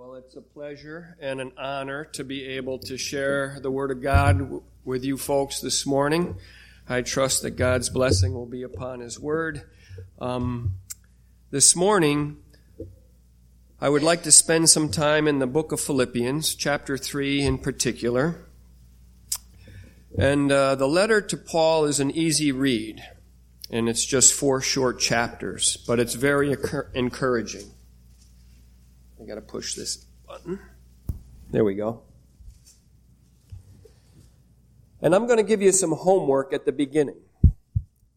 Well, it's a pleasure and an honor to be able to share the Word of God with you folks this morning. I trust that God's blessing will be upon His Word. Um, this morning, I would like to spend some time in the book of Philippians, chapter 3 in particular. And uh, the letter to Paul is an easy read, and it's just four short chapters, but it's very encouraging. I got to push this button. There we go. And I'm going to give you some homework at the beginning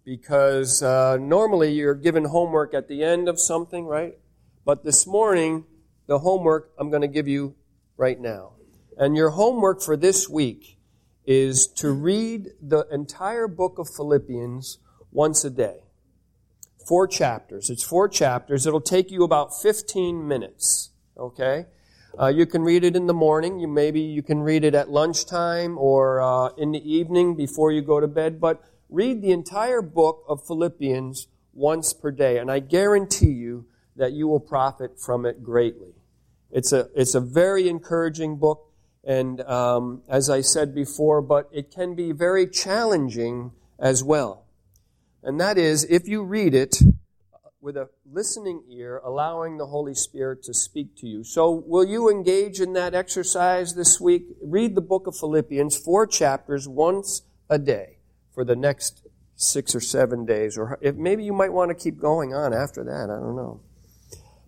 because uh, normally you're given homework at the end of something, right? But this morning, the homework I'm going to give you right now. And your homework for this week is to read the entire book of Philippians once a day. Four chapters. It's four chapters. It'll take you about 15 minutes. Okay? Uh, you can read it in the morning. You maybe you can read it at lunchtime or uh, in the evening before you go to bed. But read the entire book of Philippians once per day, and I guarantee you that you will profit from it greatly. It's a it's a very encouraging book, and um, as I said before, but it can be very challenging as well. And that is, if you read it with a listening ear, allowing the Holy Spirit to speak to you. So, will you engage in that exercise this week? Read the book of Philippians, four chapters, once a day for the next six or seven days. Or if maybe you might want to keep going on after that. I don't know.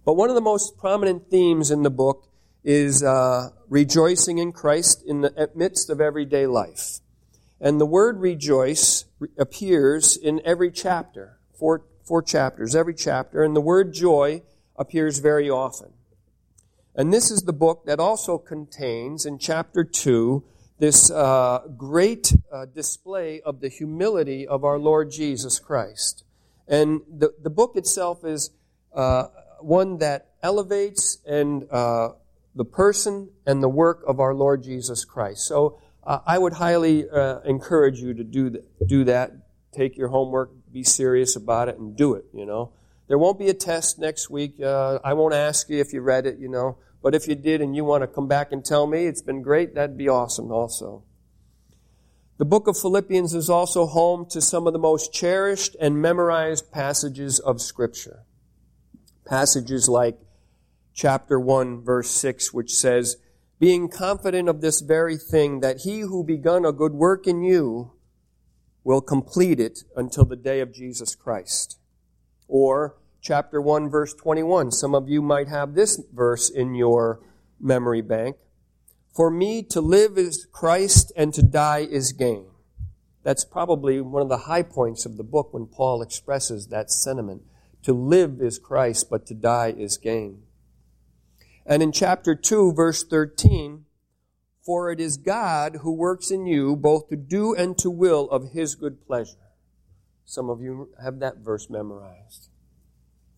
But one of the most prominent themes in the book is uh, rejoicing in Christ in the midst of everyday life. And the word rejoice appears in every chapter, four, four chapters, every chapter, and the word joy appears very often. And this is the book that also contains, in chapter 2, this uh, great uh, display of the humility of our Lord Jesus Christ. And the, the book itself is uh, one that elevates and uh, the person and the work of our Lord Jesus Christ. So uh, I would highly uh, encourage you to do that, do that. Take your homework, be serious about it and do it, you know. There won't be a test next week. Uh, I won't ask you if you read it, you know. But if you did and you want to come back and tell me it's been great, that'd be awesome also. The book of Philippians is also home to some of the most cherished and memorized passages of Scripture. Passages like chapter 1, verse 6, which says, Being confident of this very thing, that he who begun a good work in you will complete it until the day of Jesus Christ. Or chapter 1 verse 21. Some of you might have this verse in your memory bank. For me to live is Christ and to die is gain. That's probably one of the high points of the book when Paul expresses that sentiment. To live is Christ, but to die is gain. And in chapter 2, verse 13, for it is God who works in you both to do and to will of his good pleasure. Some of you have that verse memorized.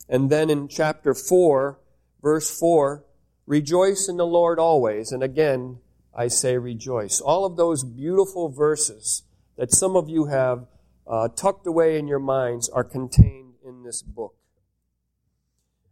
And then in chapter 4, verse 4, rejoice in the Lord always. And again, I say rejoice. All of those beautiful verses that some of you have uh, tucked away in your minds are contained in this book.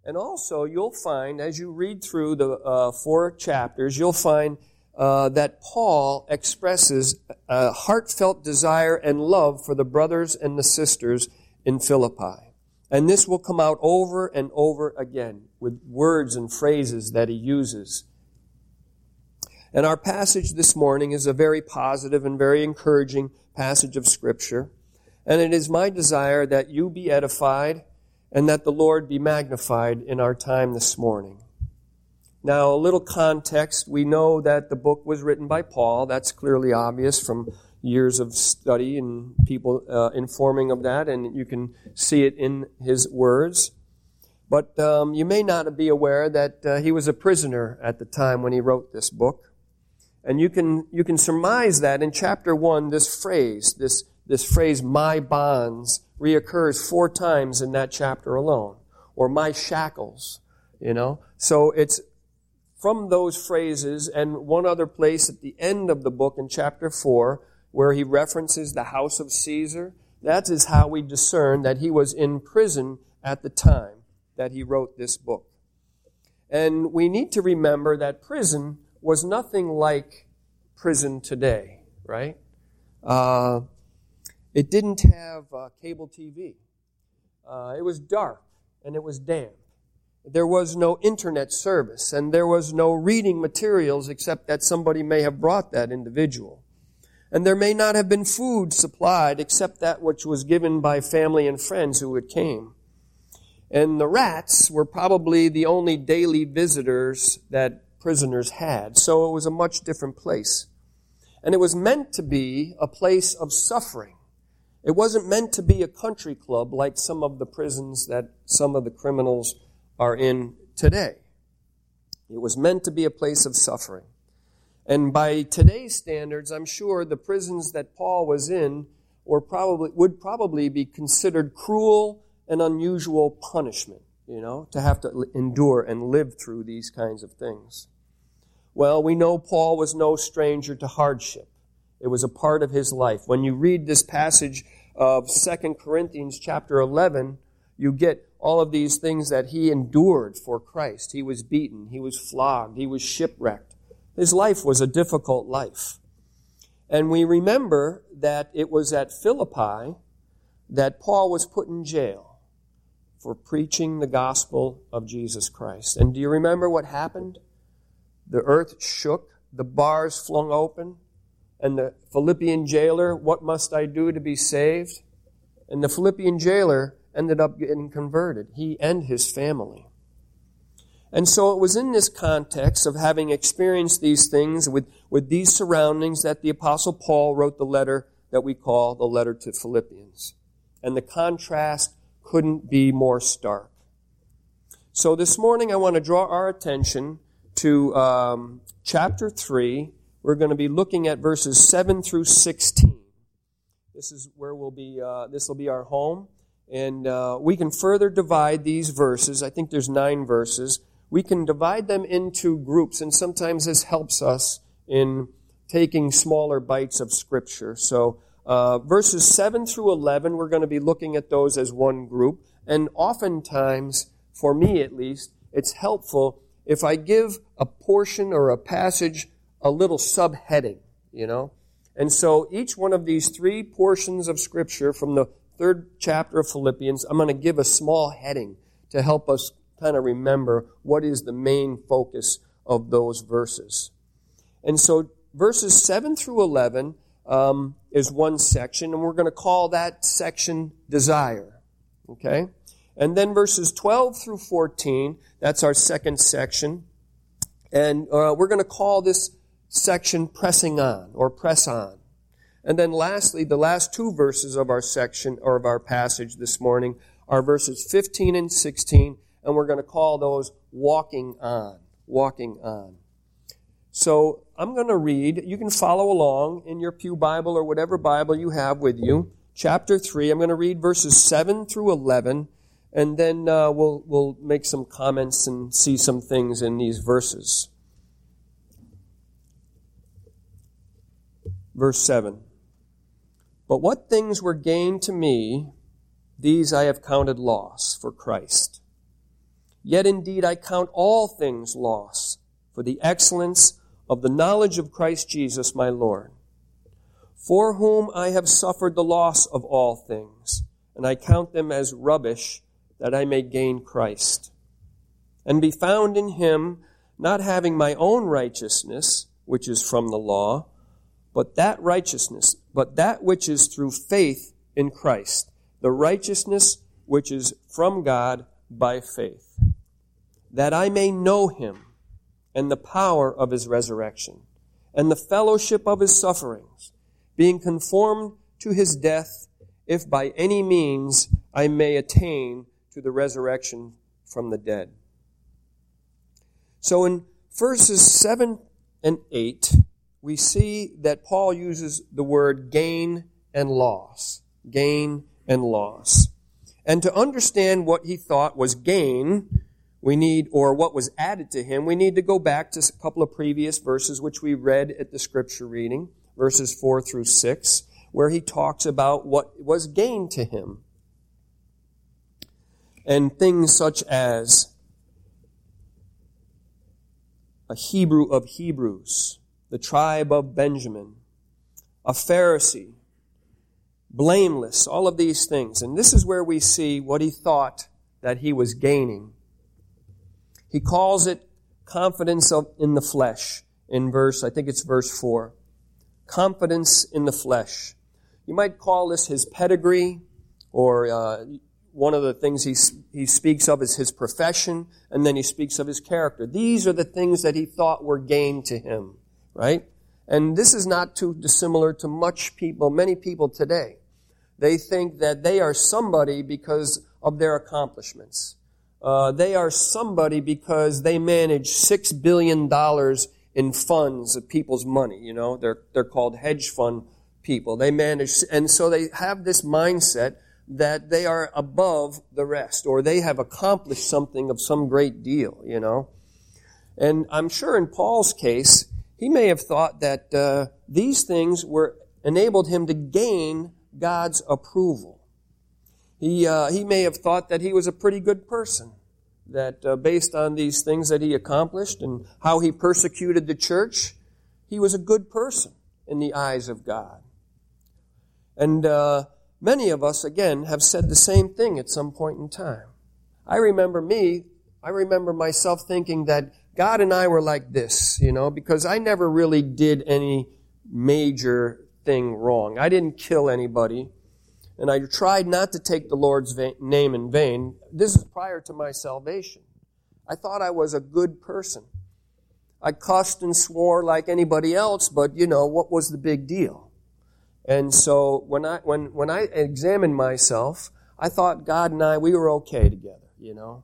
And also, you'll find, as you read through the uh, four chapters, you'll find uh, that Paul expresses a heartfelt desire and love for the brothers and the sisters in Philippi. And this will come out over and over again with words and phrases that he uses. And our passage this morning is a very positive and very encouraging passage of Scripture. And it is my desire that you be edified and that the Lord be magnified in our time this morning. Now, a little context. We know that the book was written by Paul. That's clearly obvious from years of study and people uh, informing of that, and you can see it in his words. But um, you may not be aware that uh, he was a prisoner at the time when he wrote this book. And you can, you can surmise that in chapter 1, this phrase, this, this phrase, my bonds, reoccurs four times in that chapter alone. Or my shackles, you know. So it's from those phrases and one other place at the end of the book in chapter 4 where he references the house of Caesar. That is how we discern that he was in prison at the time that he wrote this book. And we need to remember that prison was nothing like prison today, right? Uh, it didn't have uh, cable TV. Uh, it was dark and it was damp. There was no internet service and there was no reading materials except that somebody may have brought that individual. And there may not have been food supplied except that which was given by family and friends who had came. And the rats were probably the only daily visitors that prisoners had. So it was a much different place. And it was meant to be a place of suffering. It wasn't meant to be a country club like some of the prisons that some of the criminals are in today. It was meant to be a place of suffering. And by today's standards, I'm sure the prisons that Paul was in were probably, would probably be considered cruel and unusual punishment, you know, to have to endure and live through these kinds of things. Well, we know Paul was no stranger to hardship. It was a part of his life. When you read this passage of 2 Corinthians chapter 11, you get all of these things that he endured for Christ. He was beaten, he was flogged, he was shipwrecked. His life was a difficult life. And we remember that it was at Philippi that Paul was put in jail for preaching the gospel of Jesus Christ. And do you remember what happened? The earth shook, the bars flung open, and the Philippian jailer, What must I do to be saved? And the Philippian jailer ended up getting converted, he and his family. And so it was in this context of having experienced these things with, with these surroundings that the Apostle Paul wrote the letter that we call the letter to Philippians. And the contrast couldn't be more stark. So this morning I want to draw our attention to um, chapter 3. We're going to be looking at verses 7 through 16. This is where we'll be, uh, this will be our home. And uh, we can further divide these verses. I think there's nine verses. We can divide them into groups, and sometimes this helps us in taking smaller bites of Scripture. So, uh, verses 7 through 11, we're going to be looking at those as one group. And oftentimes, for me at least, it's helpful if I give a portion or a passage a little subheading, you know? And so each one of these three portions of Scripture from the third chapter of Philippians, I'm going to give a small heading to help us kind of remember what is the main focus of those verses. And so verses 7 through 11 um, is one section, and we're going to call that section desire. Okay? And then verses 12 through 14, that's our second section. And uh, we're going to call this section pressing on or press on. And then lastly, the last two verses of our section or of our passage this morning are verses 15 and 16, and we're going to call those walking on. Walking on. So I'm going to read. You can follow along in your Pew Bible or whatever Bible you have with you. Chapter 3. I'm going to read verses 7 through 11, and then uh, we'll, we'll make some comments and see some things in these verses. Verse 7. But what things were gained to me, these I have counted loss for Christ. Yet indeed I count all things loss for the excellence of the knowledge of Christ Jesus my Lord, for whom I have suffered the loss of all things, and I count them as rubbish that I may gain Christ, and be found in him, not having my own righteousness, which is from the law, but that righteousness, but that which is through faith in Christ, the righteousness which is from God by faith, that I may know him and the power of his resurrection and the fellowship of his sufferings, being conformed to his death, if by any means I may attain to the resurrection from the dead. So in verses 7 and 8, we see that Paul uses the word gain and loss. Gain and loss. And to understand what he thought was gain, we need, or what was added to him, we need to go back to a couple of previous verses which we read at the scripture reading, verses 4 through 6, where he talks about what was gained to him. And things such as a Hebrew of Hebrews, the tribe of Benjamin, a Pharisee, blameless, all of these things. And this is where we see what he thought that he was gaining. He calls it confidence of, in the flesh in verse, I think it's verse 4. Confidence in the flesh. You might call this his pedigree, or uh, one of the things he, he speaks of is his profession, and then he speaks of his character. These are the things that he thought were gain to him, right? And this is not too dissimilar to much people, many people today. They think that they are somebody because of their accomplishments. Uh, they are somebody because they manage six billion dollars in funds of people's money. You know, they're they're called hedge fund people. They manage, and so they have this mindset that they are above the rest, or they have accomplished something of some great deal. You know, and I'm sure in Paul's case, he may have thought that uh, these things were enabled him to gain God's approval. He, uh, he may have thought that he was a pretty good person, that uh, based on these things that he accomplished and how he persecuted the church, he was a good person in the eyes of God. And uh, many of us, again, have said the same thing at some point in time. I remember me, I remember myself thinking that God and I were like this, you know, because I never really did any major thing wrong. I didn't kill anybody, and I tried not to take the Lord's name in vain. This is prior to my salvation. I thought I was a good person. I cussed and swore like anybody else, but you know, what was the big deal? And so when I, when, when I examined myself, I thought God and I, we were okay together, you know.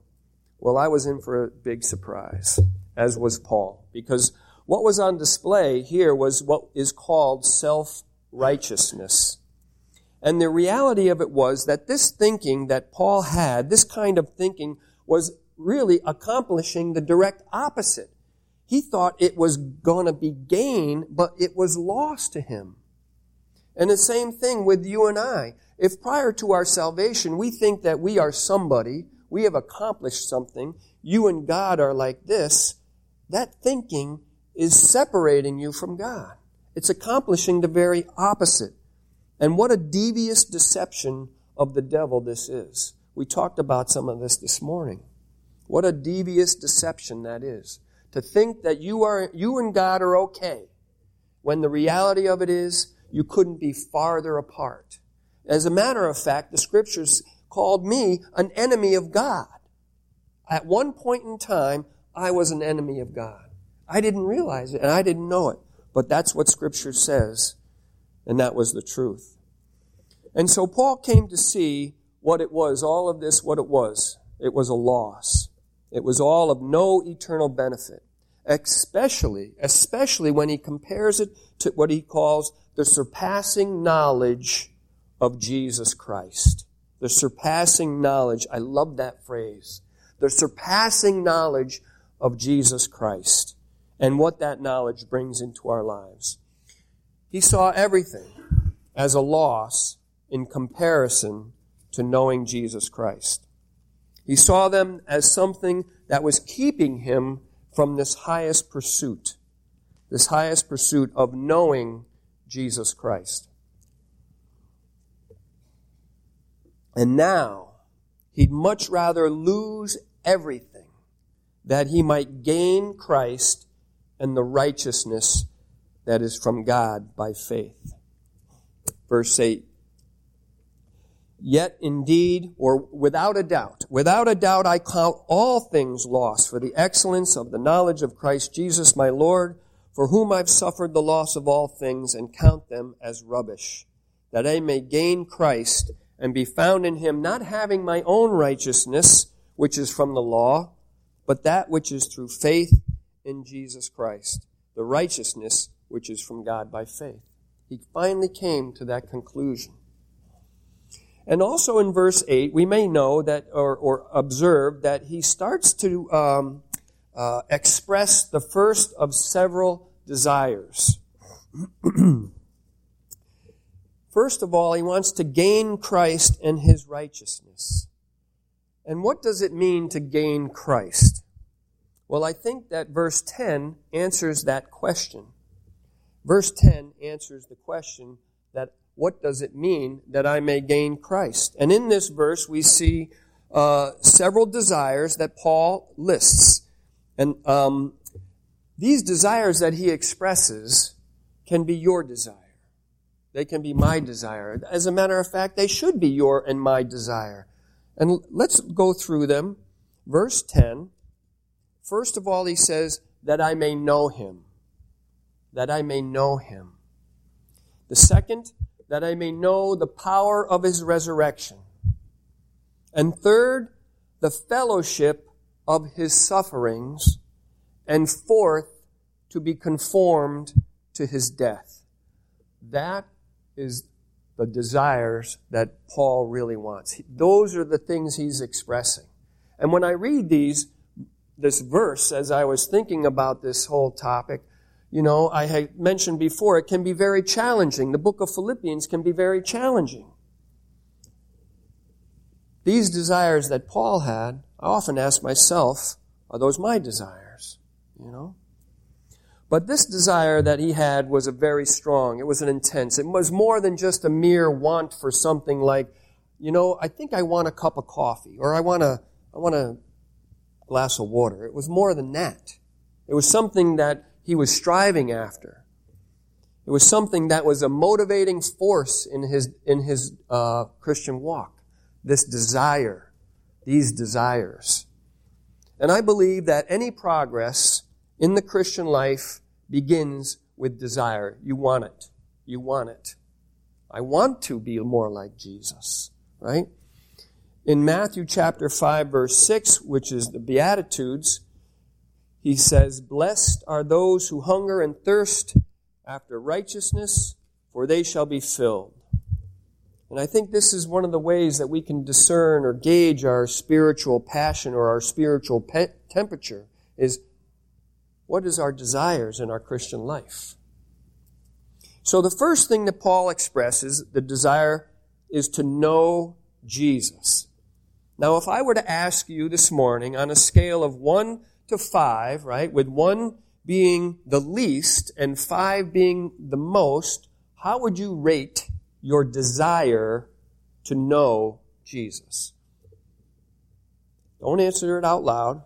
Well, I was in for a big surprise, as was Paul, because what was on display here was what is called self righteousness. And the reality of it was that this thinking that Paul had, this kind of thinking, was really accomplishing the direct opposite. He thought it was going to be gain, but it was loss to him. And the same thing with you and I. If prior to our salvation we think that we are somebody, we have accomplished something, you and God are like this, that thinking is separating you from God. It's accomplishing the very opposite. And what a devious deception of the devil this is. We talked about some of this this morning. What a devious deception that is. To think that you are, you and God are okay, when the reality of it is you couldn't be farther apart. As a matter of fact, the scriptures called me an enemy of God. At one point in time, I was an enemy of God. I didn't realize it and I didn't know it. But that's what Scripture says, and that was the truth. And so Paul came to see what it was, all of this, what it was. It was a loss. It was all of no eternal benefit. Especially, especially when he compares it to what he calls the surpassing knowledge of Jesus Christ. The surpassing knowledge. I love that phrase. The surpassing knowledge of Jesus Christ and what that knowledge brings into our lives. He saw everything as a loss in comparison to knowing Jesus Christ. He saw them as something that was keeping him from this highest pursuit, this highest pursuit of knowing Jesus Christ. And now, he'd much rather lose everything that he might gain Christ and the righteousness that is from God by faith. Verse 8. Yet indeed, or without a doubt, without a doubt I count all things lost for the excellence of the knowledge of Christ Jesus my Lord, for whom I've suffered the loss of all things and count them as rubbish, that I may gain Christ and be found in him, not having my own righteousness, which is from the law, but that which is through faith in Jesus Christ, the righteousness which is from God by faith. He finally came to that conclusion. And also in verse 8, we may know that, or, or observe that he starts to um, uh, express the first of several desires. first of all, he wants to gain Christ and his righteousness. And what does it mean to gain Christ? Well, I think that verse 10 answers that question. Verse 10 answers the question that what does it mean that I may gain Christ? And in this verse, we see uh, several desires that Paul lists. And um, these desires that he expresses can be your desire. They can be my desire. As a matter of fact, they should be your and my desire. And let's go through them. Verse 10. First of all, he says, that I may know him. That I may know him. The second, that I may know the power of his resurrection. And third, the fellowship of his sufferings. And fourth, to be conformed to his death. That is the desires that Paul really wants. Those are the things he's expressing. And when I read these, this verse, as I was thinking about this whole topic, you know, I had mentioned before, it can be very challenging. The book of Philippians can be very challenging. These desires that Paul had, I often ask myself, are those my desires? You know? But this desire that he had was a very strong, it was an intense. It was more than just a mere want for something like, you know, I think I want a cup of coffee, or I want a, I want a glass of water. It was more than that. It was something that he was striving after. It was something that was a motivating force in his, in his uh, Christian walk. This desire, these desires. And I believe that any progress in the Christian life begins with desire. You want it. You want it. I want to be more like Jesus, right? In Matthew chapter 5 verse 6, which is the Beatitudes, he says, Blessed are those who hunger and thirst after righteousness, for they shall be filled. And I think this is one of the ways that we can discern or gauge our spiritual passion or our spiritual pe- temperature is what is our desires in our Christian life? So the first thing that Paul expresses, the desire, is to know Jesus. Now, if I were to ask you this morning on a scale of one to five, right, with one being the least and five being the most, how would you rate your desire to know Jesus? Don't answer it out loud.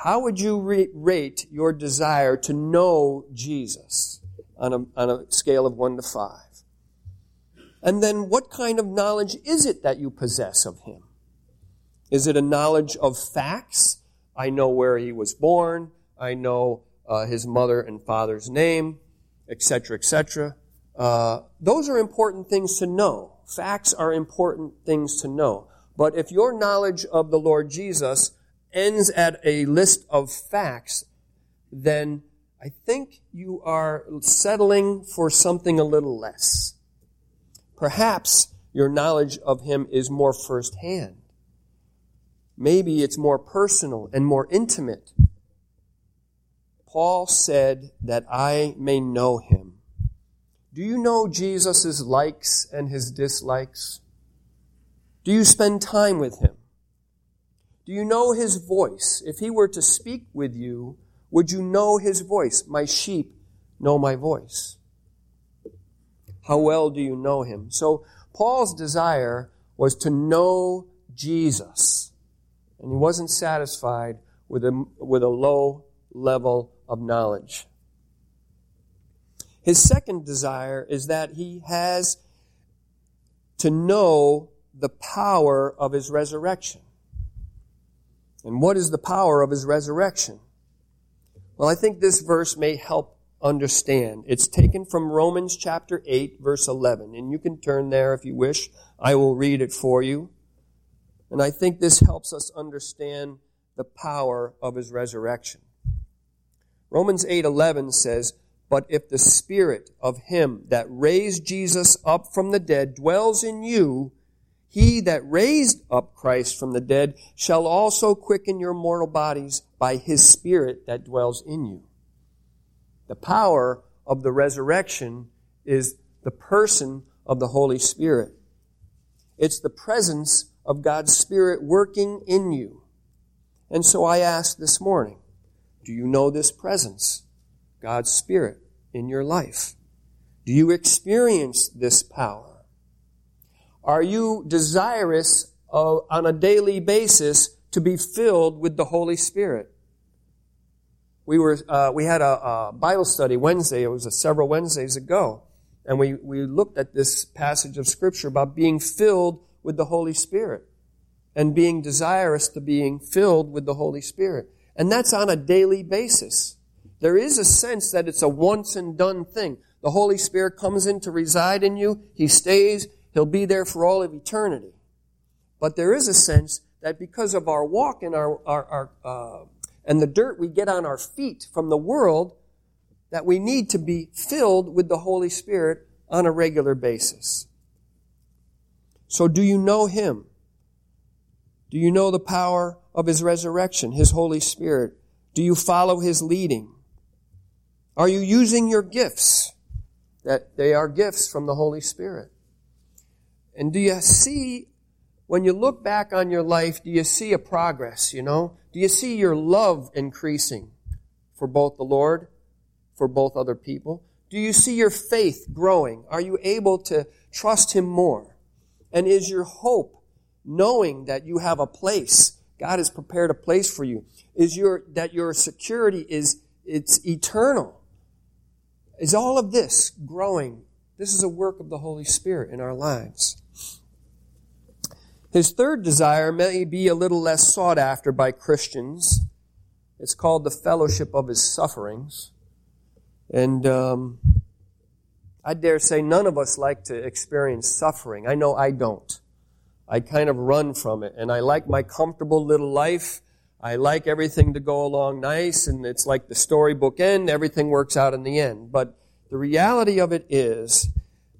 How would you re- rate your desire to know Jesus on a, on a scale of 1 to 5? And then what kind of knowledge is it that you possess of him? Is it a knowledge of facts? I know where he was born. I know uh, his mother and father's name, etc., etc. Uh, those are important things to know. Facts are important things to know. But if your knowledge of the Lord Jesus ends at a list of facts, then I think you are settling for something a little less. Perhaps your knowledge of him is more firsthand. Maybe it's more personal and more intimate. Paul said that I may know him. Do you know Jesus' likes and his dislikes? Do you spend time with him? Do you know his voice? If he were to speak with you, would you know his voice? My sheep know my voice. How well do you know him? So Paul's desire was to know Jesus. And he wasn't satisfied with a, with a low level of knowledge. His second desire is that he has to know the power of his resurrection. And what is the power of his resurrection? Well, I think this verse may help understand. It's taken from Romans chapter 8, verse 11. And you can turn there if you wish. I will read it for you. And I think this helps us understand the power of his resurrection. Romans 8:11 says, "But if the spirit of him that raised Jesus up from the dead dwells in you, he that raised up Christ from the dead shall also quicken your mortal bodies by his Spirit that dwells in you. The power of the resurrection is the person of the Holy Spirit. It's the presence of God's Spirit working in you. And so I ask this morning, Do you know this presence, God's Spirit, in your life? Do you experience this power? Are you desirous of, on a daily basis to be filled with the Holy Spirit? We were, uh, we had a, a, Bible study Wednesday. It was several Wednesdays ago. And we, we looked at this passage of scripture about being filled with the Holy Spirit and being desirous to being filled with the Holy Spirit. And that's on a daily basis. There is a sense that it's a once and done thing. The Holy Spirit comes in to reside in you. He stays. He'll be there for all of eternity. But there is a sense that because of our walk and our, our, our uh, and the dirt we get on our feet from the world, that we need to be filled with the Holy Spirit on a regular basis. So do you know Him? Do you know the power of His resurrection, His Holy Spirit? Do you follow His leading? Are you using your gifts? That they are gifts from the Holy Spirit. And do you see, when you look back on your life, do you see a progress, you know? Do you see your love increasing for both the Lord for both other people? Do you see your faith growing? Are you able to trust Him more? And is your hope knowing that you have a place? God has prepared a place for you. Is your, that your security is, it's eternal? Is all of this growing? This is a work of the Holy Spirit in our lives. His third desire may be a little less sought after by Christians. It's called the fellowship of his sufferings. And um, I dare say none of us like to experience suffering. I know I don't. I kind of run from it. And I like my comfortable little life. I like everything to go along nice, and it's like the storybook end. Everything works out in the end. But the reality of it is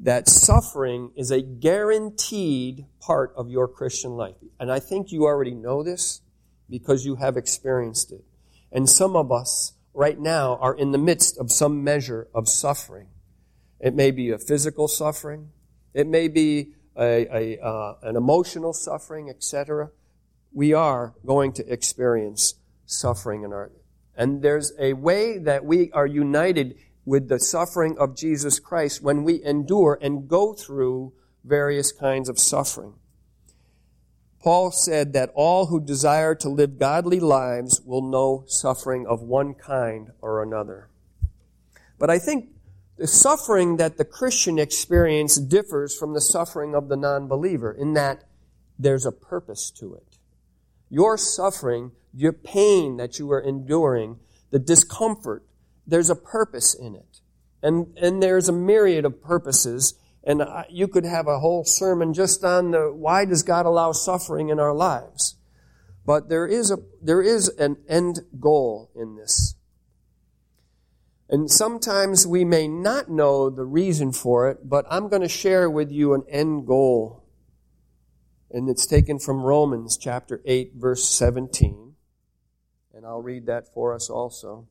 that suffering is a guaranteed part of your Christian life. And I think you already know this because you have experienced it. And some of us right now are in the midst of some measure of suffering. It may be a physical suffering. It may be a, a uh, an emotional suffering, etc. We are going to experience suffering in our, and there's a way that we are united with the suffering of Jesus Christ when we endure and go through various kinds of suffering. Paul said that all who desire to live godly lives will know suffering of one kind or another. But I think the suffering that the Christian experience differs from the suffering of the non-believer in that there's a purpose to it. Your suffering, your pain that you are enduring, the discomfort, there's a purpose in it. And, and there's a myriad of purposes and you could have a whole sermon just on the why does God allow suffering in our lives. But there is a, there is an end goal in this. And sometimes we may not know the reason for it, but I'm going to share with you an end goal. And it's taken from Romans chapter 8 verse 17. And I'll read that for us also.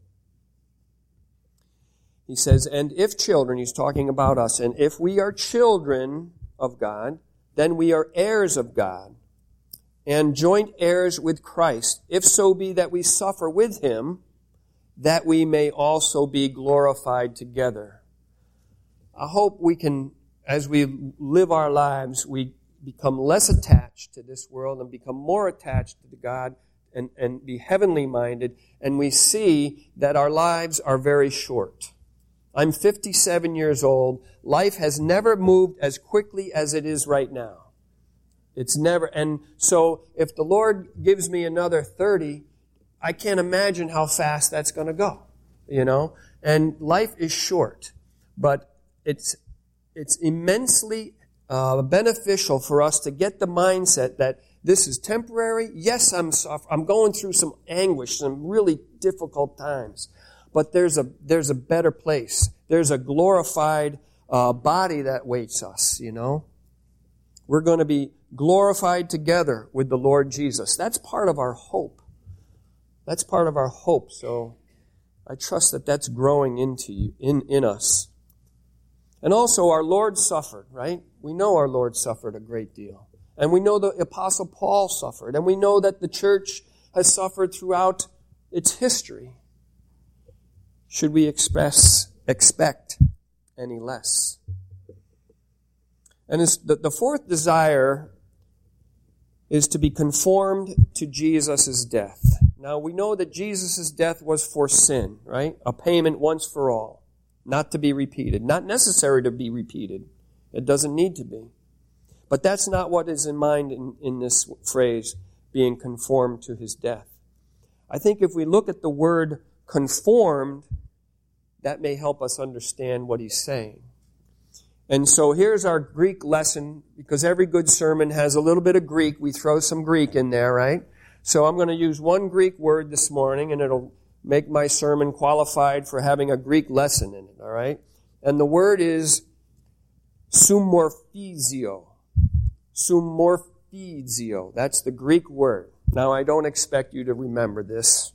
He says, and if children, he's talking about us, and if we are children of God, then we are heirs of God and joint heirs with Christ, if so be that we suffer with him, that we may also be glorified together. I hope we can, as we live our lives, we become less attached to this world and become more attached to God and, and be heavenly minded, and we see that our lives are very short. I'm 57 years old. Life has never moved as quickly as it is right now. It's never, and so if the Lord gives me another 30, I can't imagine how fast that's going to go, you know? And life is short, but it's, it's immensely uh, beneficial for us to get the mindset that this is temporary. Yes, I'm suffering. I'm going through some anguish, some really difficult times but there's a, there's a better place. There's a glorified uh, body that waits us, you know. We're going to be glorified together with the Lord Jesus. That's part of our hope. That's part of our hope. So I trust that that's growing into you, in, in us. And also our Lord suffered, right? We know our Lord suffered a great deal. And we know the apostle Paul suffered. And we know that the church has suffered throughout its history. Should we express, expect any less? And the, the fourth desire is to be conformed to Jesus' death. Now we know that Jesus' death was for sin, right? A payment once for all, not to be repeated, not necessary to be repeated. It doesn't need to be. But that's not what is in mind in, in this phrase, being conformed to his death. I think if we look at the word conformed, that may help us understand what he's saying. And so here's our Greek lesson, because every good sermon has a little bit of Greek. We throw some Greek in there, right? So I'm going to use one Greek word this morning, and it'll make my sermon qualified for having a Greek lesson in it, all right? And the word is sumorphizio. Sumorphizio. That's the Greek word. Now, I don't expect you to remember this,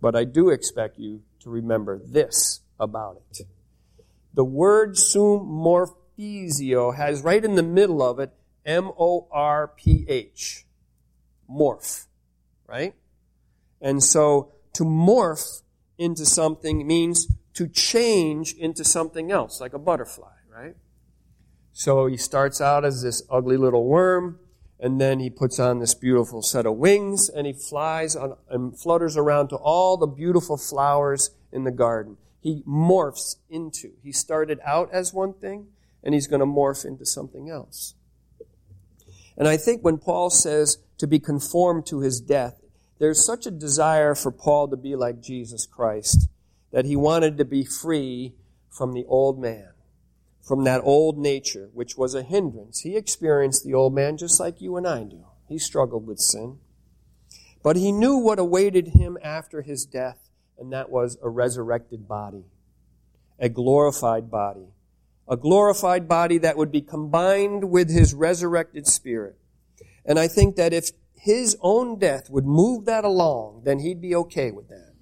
but I do expect you to remember this about it. The word sumorphizio has right in the middle of it M-O-R-P-H. Morph. Right? And so to morph into something means to change into something else, like a butterfly, right? So he starts out as this ugly little worm, and then he puts on this beautiful set of wings, and he flies on, and flutters around to all the beautiful flowers in the garden he morphs into. He started out as one thing, and he's going to morph into something else. And I think when Paul says to be conformed to his death, there's such a desire for Paul to be like Jesus Christ that he wanted to be free from the old man, from that old nature, which was a hindrance. He experienced the old man just like you and I do. He struggled with sin. But he knew what awaited him after his death and that was a resurrected body, a glorified body, a glorified body that would be combined with his resurrected spirit. And I think that if his own death would move that along, then he'd be okay with that.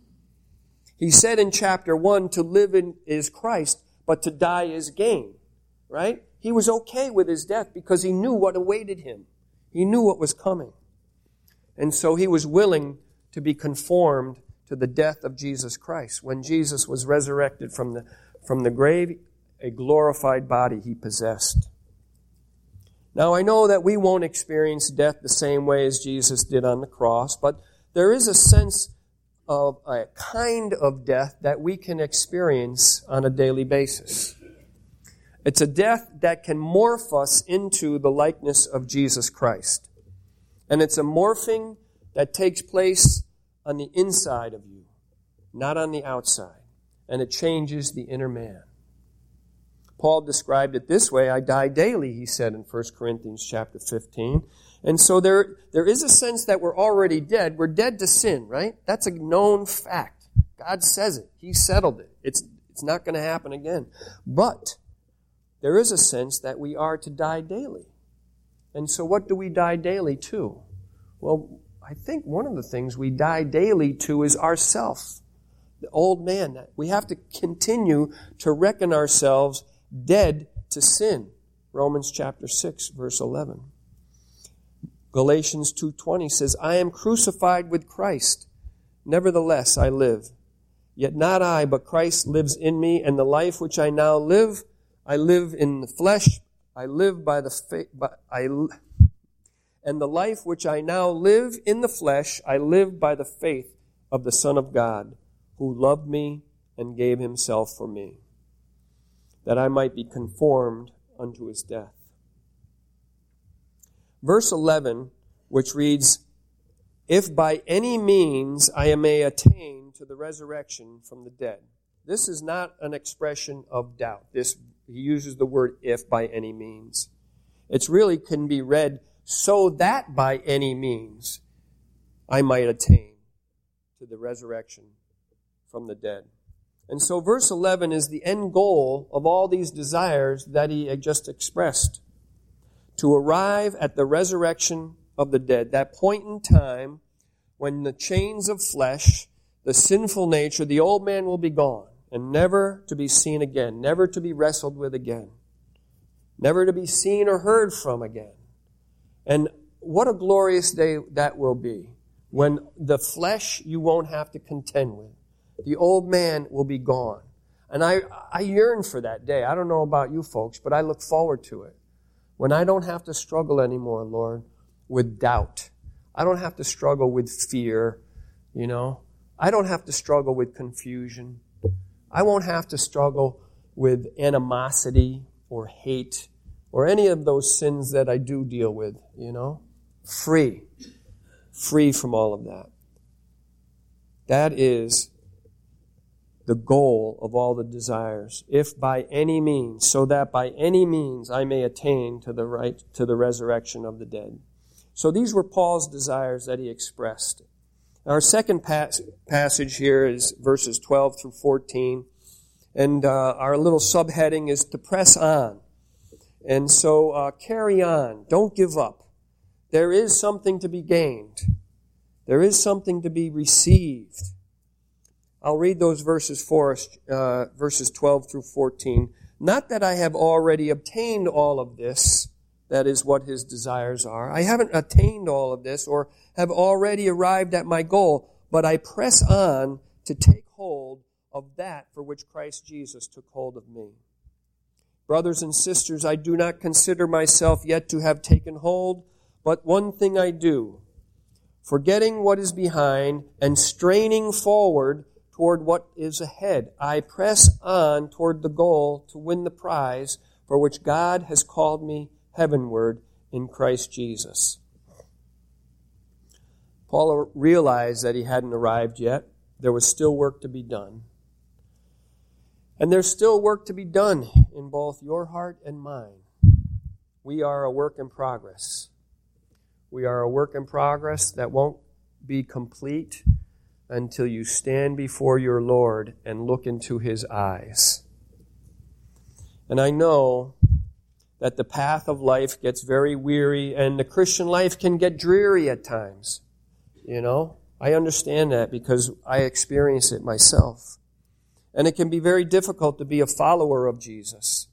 He said in chapter 1, to live in, is Christ, but to die is gain. Right? He was okay with his death because he knew what awaited him. He knew what was coming. And so he was willing to be conformed to the death of Jesus Christ. When Jesus was resurrected from the, from the grave, a glorified body he possessed. Now I know that we won't experience death the same way as Jesus did on the cross, but there is a sense of a kind of death that we can experience on a daily basis. It's a death that can morph us into the likeness of Jesus Christ. And it's a morphing that takes place on the inside of you, not on the outside. And it changes the inner man. Paul described it this way, I die daily, he said in 1 Corinthians chapter 15. And so there, there is a sense that we're already dead. We're dead to sin, right? That's a known fact. God says it. He settled it. It's, it's not going to happen again. But there is a sense that we are to die daily. And so what do we die daily to? Well, I think one of the things we die daily to is ourself, the old man. We have to continue to reckon ourselves dead to sin. Romans chapter 6 verse 11. Galatians 2:20 says, "I am crucified with Christ; nevertheless I live. Yet not I, but Christ lives in me, and the life which I now live, I live in the flesh. I live by the faith, but I and the life which I now live in the flesh, I live by the faith of the Son of God, who loved me and gave himself for me, that I might be conformed unto his death. Verse 11, which reads, If by any means I may attain to the resurrection from the dead. This is not an expression of doubt. This, he uses the word if by any means. It's really can be read so that by any means I might attain to the resurrection from the dead. And so verse 11 is the end goal of all these desires that he had just expressed. To arrive at the resurrection of the dead, that point in time when the chains of flesh, the sinful nature, the old man will be gone and never to be seen again, never to be wrestled with again, never to be seen or heard from again. And what a glorious day that will be when the flesh you won't have to contend with. The old man will be gone. And I, I yearn for that day. I don't know about you folks, but I look forward to it. When I don't have to struggle anymore, Lord, with doubt. I don't have to struggle with fear, you know. I don't have to struggle with confusion. I won't have to struggle with animosity or hate or any of those sins that I do deal with, you know. Free. Free from all of that. That is the goal of all the desires, if by any means, so that by any means I may attain to the right, to the resurrection of the dead. So these were Paul's desires that he expressed. Our second pas- passage here is verses 12 through 14. And uh, our little subheading is to press on. And so uh, carry on. Don't give up. There is something to be gained. There is something to be received. I'll read those verses for us, uh, verses 12 through 14. Not that I have already obtained all of this, that is what his desires are. I haven't attained all of this or have already arrived at my goal, but I press on to take hold of that for which Christ Jesus took hold of me. Brothers and sisters, I do not consider myself yet to have taken hold, but one thing I do, forgetting what is behind and straining forward toward what is ahead. I press on toward the goal to win the prize for which God has called me heavenward in Christ Jesus. Paul realized that he hadn't arrived yet. There was still work to be done. And there's still work to be done in both your heart and mine. We are a work in progress. We are a work in progress that won't be complete until you stand before your Lord and look into his eyes. And I know that the path of life gets very weary and the Christian life can get dreary at times. You know, I understand that because I experience it myself. And it can be very difficult to be a follower of Jesus.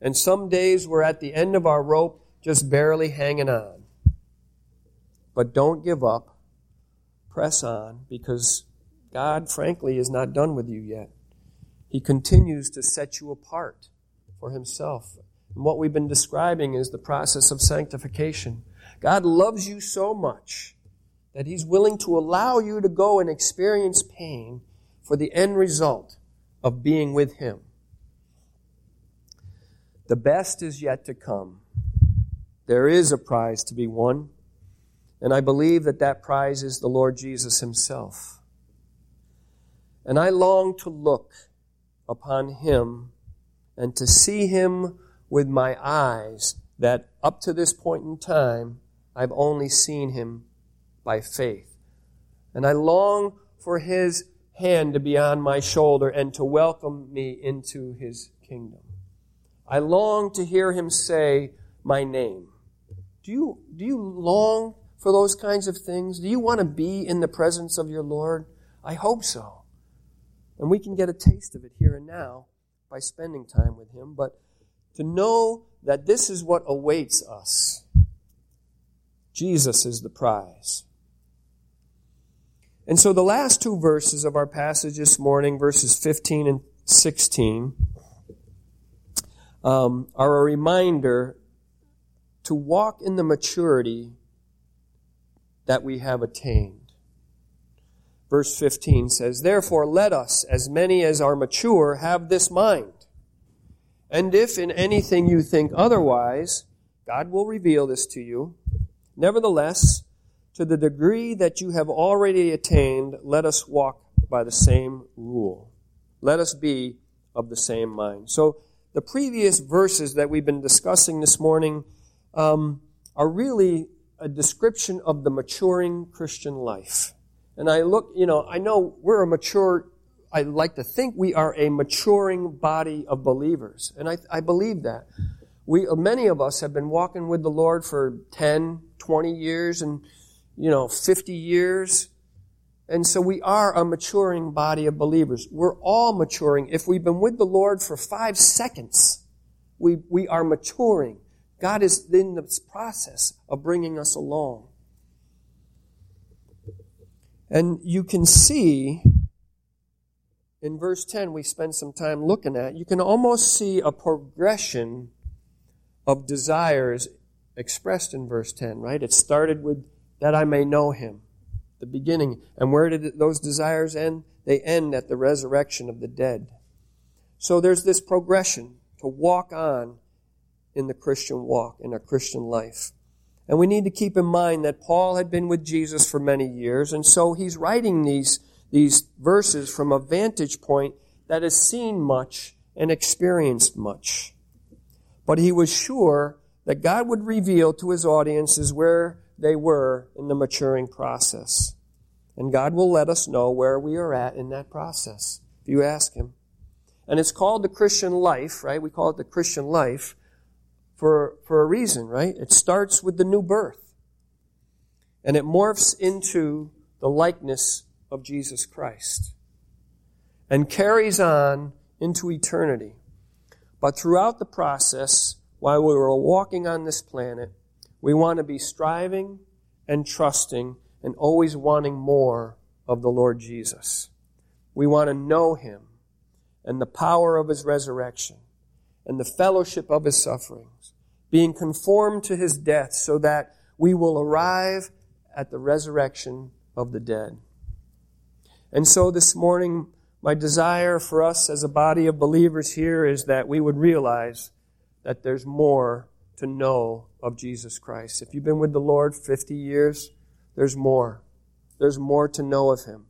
And some days we're at the end of our rope, just barely hanging on. But don't give up. Press on because God, frankly, is not done with you yet. He continues to set you apart for Himself. And what we've been describing is the process of sanctification. God loves you so much that He's willing to allow you to go and experience pain for the end result of being with Him. The best is yet to come. There is a prize to be won, and I believe that that prize is the Lord Jesus Himself. And I long to look upon Him and to see Him with my eyes that up to this point in time, I've only seen Him by faith. And I long for His hand to be on my shoulder and to welcome me into His kingdom. I long to hear Him say my name. Do you, do you long for those kinds of things? Do you want to be in the presence of your Lord? I hope so. And we can get a taste of it here and now by spending time with Him, but to know that this is what awaits us. Jesus is the prize. And so the last two verses of our passage this morning, verses 15 and 16, um, are a reminder to walk in the maturity that we have attained. Verse 15 says, Therefore let us, as many as are mature, have this mind. And if in anything you think otherwise, God will reveal this to you. Nevertheless, to the degree that you have already attained, let us walk by the same rule. Let us be of the same mind. So, the previous verses that we've been discussing this morning um, are really a description of the maturing Christian life. And I look, you know, I know we're a mature, I like to think we are a maturing body of believers. And I, I believe that. We, many of us have been walking with the Lord for 10, 20 years and, you know, 50 years. And so we are a maturing body of believers. We're all maturing. If we've been with the Lord for five seconds, we, we are maturing. God is in the process of bringing us along. And you can see in verse 10 we spend some time looking at, you can almost see a progression of desires expressed in verse 10, right? It started with that I may know him, the beginning. And where did those desires end? They end at the resurrection of the dead. So there's this progression to walk on in the Christian walk, in a Christian life. And we need to keep in mind that Paul had been with Jesus for many years, and so he's writing these, these verses from a vantage point that has seen much and experienced much. But he was sure that God would reveal to his audiences where they were in the maturing process. And God will let us know where we are at in that process if you ask him. And it's called the Christian life, right? We call it the Christian life for, for a reason, right? It starts with the new birth. And it morphs into the likeness of Jesus Christ. And carries on into eternity. But throughout the process, while we were walking on this planet, we want to be striving and trusting and always wanting more of the Lord Jesus. We want to know Him and the power of His resurrection and the fellowship of His sufferings, being conformed to His death so that we will arrive at the resurrection of the dead. And so this morning, my desire for us as a body of believers here is that we would realize that there's more to know of Jesus Christ. If you've been with the Lord 50 years, there's more. There's more to know of Him.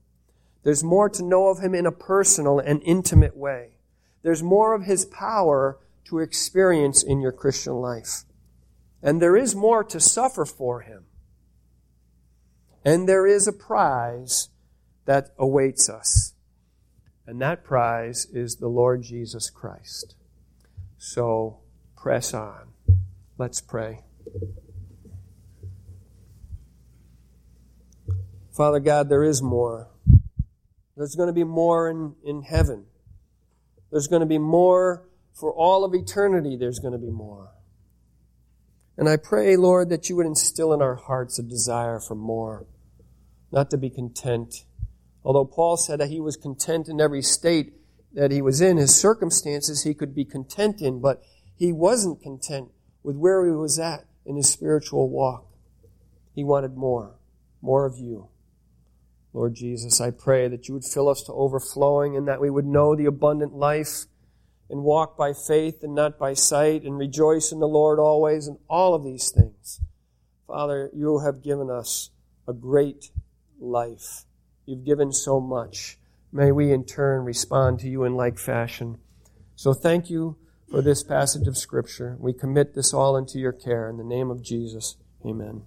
There's more to know of Him in a personal and intimate way. There's more of His power to experience in your Christian life. And there is more to suffer for Him. And there is a prize that awaits us. And that prize is the Lord Jesus Christ. So press on. Let's pray. Father God, there is more. There's going to be more in, in heaven. There's going to be more for all of eternity. There's going to be more. And I pray, Lord, that you would instill in our hearts a desire for more, not to be content Although Paul said that he was content in every state that he was in, his circumstances he could be content in, but he wasn't content with where he was at in his spiritual walk. He wanted more, more of you. Lord Jesus, I pray that you would fill us to overflowing and that we would know the abundant life and walk by faith and not by sight and rejoice in the Lord always and all of these things. Father, you have given us a great life. You've given so much. May we in turn respond to you in like fashion. So thank you for this passage of Scripture. We commit this all into your care. In the name of Jesus, amen.